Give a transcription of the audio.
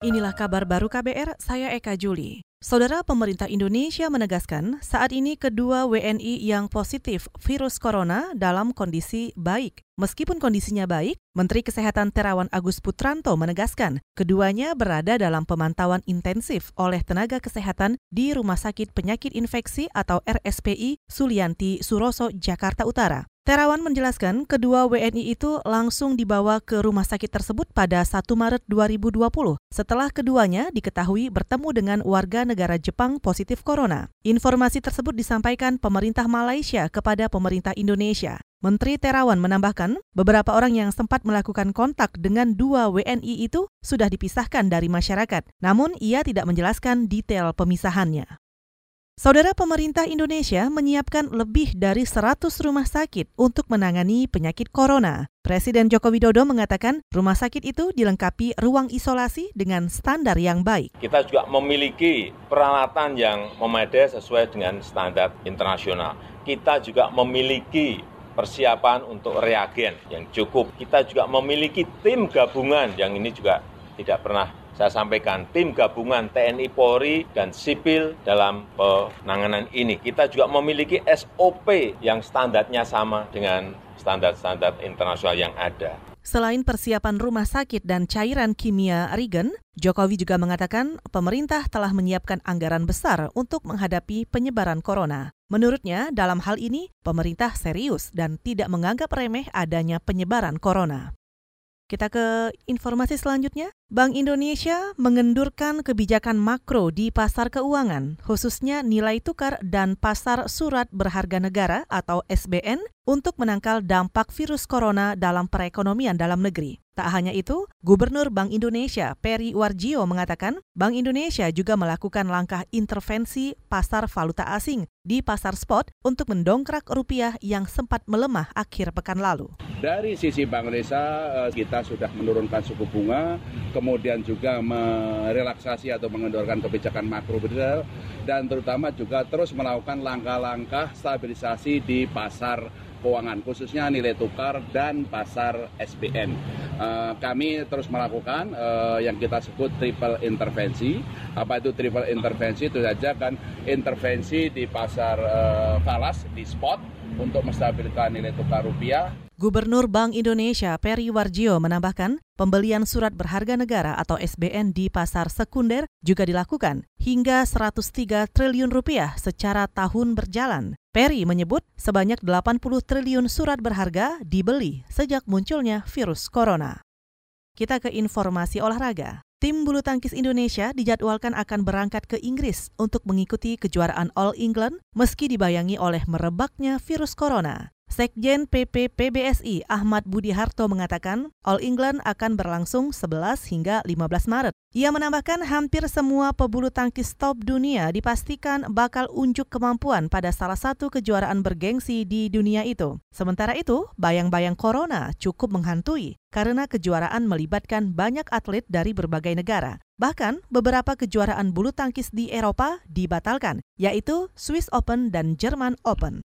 Inilah kabar baru KBR, saya Eka Juli. Saudara pemerintah Indonesia menegaskan saat ini kedua WNI yang positif virus corona dalam kondisi baik. Meskipun kondisinya baik, Menteri Kesehatan Terawan Agus Putranto menegaskan keduanya berada dalam pemantauan intensif oleh tenaga kesehatan di Rumah Sakit Penyakit Infeksi atau RSPI Sulianti Suroso, Jakarta Utara. Terawan menjelaskan kedua WNI itu langsung dibawa ke rumah sakit tersebut pada 1 Maret 2020 setelah keduanya diketahui bertemu dengan warga negara Jepang positif corona. Informasi tersebut disampaikan pemerintah Malaysia kepada pemerintah Indonesia. Menteri Terawan menambahkan, beberapa orang yang sempat melakukan kontak dengan dua WNI itu sudah dipisahkan dari masyarakat, namun ia tidak menjelaskan detail pemisahannya. Saudara pemerintah Indonesia menyiapkan lebih dari 100 rumah sakit untuk menangani penyakit corona. Presiden Joko Widodo mengatakan rumah sakit itu dilengkapi ruang isolasi dengan standar yang baik. Kita juga memiliki peralatan yang memadai sesuai dengan standar internasional. Kita juga memiliki persiapan untuk reagen yang cukup. Kita juga memiliki tim gabungan yang ini juga tidak pernah saya sampaikan tim gabungan TNI Polri dan sipil dalam penanganan ini. Kita juga memiliki SOP yang standarnya sama dengan standar-standar internasional yang ada. Selain persiapan rumah sakit dan cairan kimia Regen, Jokowi juga mengatakan pemerintah telah menyiapkan anggaran besar untuk menghadapi penyebaran corona. Menurutnya, dalam hal ini pemerintah serius dan tidak menganggap remeh adanya penyebaran corona. Kita ke informasi selanjutnya. Bank Indonesia mengendurkan kebijakan makro di pasar keuangan, khususnya nilai tukar dan pasar surat berharga negara atau SBN untuk menangkal dampak virus corona dalam perekonomian dalam negeri. Tak hanya itu, Gubernur Bank Indonesia Peri Warjio mengatakan Bank Indonesia juga melakukan langkah intervensi pasar valuta asing di pasar spot untuk mendongkrak rupiah yang sempat melemah akhir pekan lalu. Dari sisi Bank Indonesia, eh, kita sudah menurunkan suku bunga, kemudian juga merelaksasi atau mengendorkan kebijakan makro berdasar, dan terutama juga terus melakukan langkah-langkah stabilisasi di pasar keuangan, khususnya nilai tukar dan pasar SBN. Uh, kami terus melakukan uh, yang kita sebut triple intervensi. Apa itu triple intervensi? Itu saja kan intervensi di pasar uh, falas, di spot, untuk menstabilkan nilai tukar rupiah. Gubernur Bank Indonesia Peri Warjio menambahkan, pembelian surat berharga negara atau SBN di pasar sekunder juga dilakukan hingga 103 triliun rupiah secara tahun berjalan. Peri menyebut sebanyak 80 triliun surat berharga dibeli sejak munculnya virus corona. Kita ke informasi olahraga. Tim bulu tangkis Indonesia dijadwalkan akan berangkat ke Inggris untuk mengikuti kejuaraan All England meski dibayangi oleh merebaknya virus corona. Sekjen PP PBSI Ahmad Budi Harto mengatakan All England akan berlangsung 11 hingga 15 Maret. Ia menambahkan hampir semua pebulu tangkis top dunia dipastikan bakal unjuk kemampuan pada salah satu kejuaraan bergengsi di dunia itu. Sementara itu, bayang-bayang corona cukup menghantui karena kejuaraan melibatkan banyak atlet dari berbagai negara. Bahkan beberapa kejuaraan bulu tangkis di Eropa dibatalkan, yaitu Swiss Open dan German Open.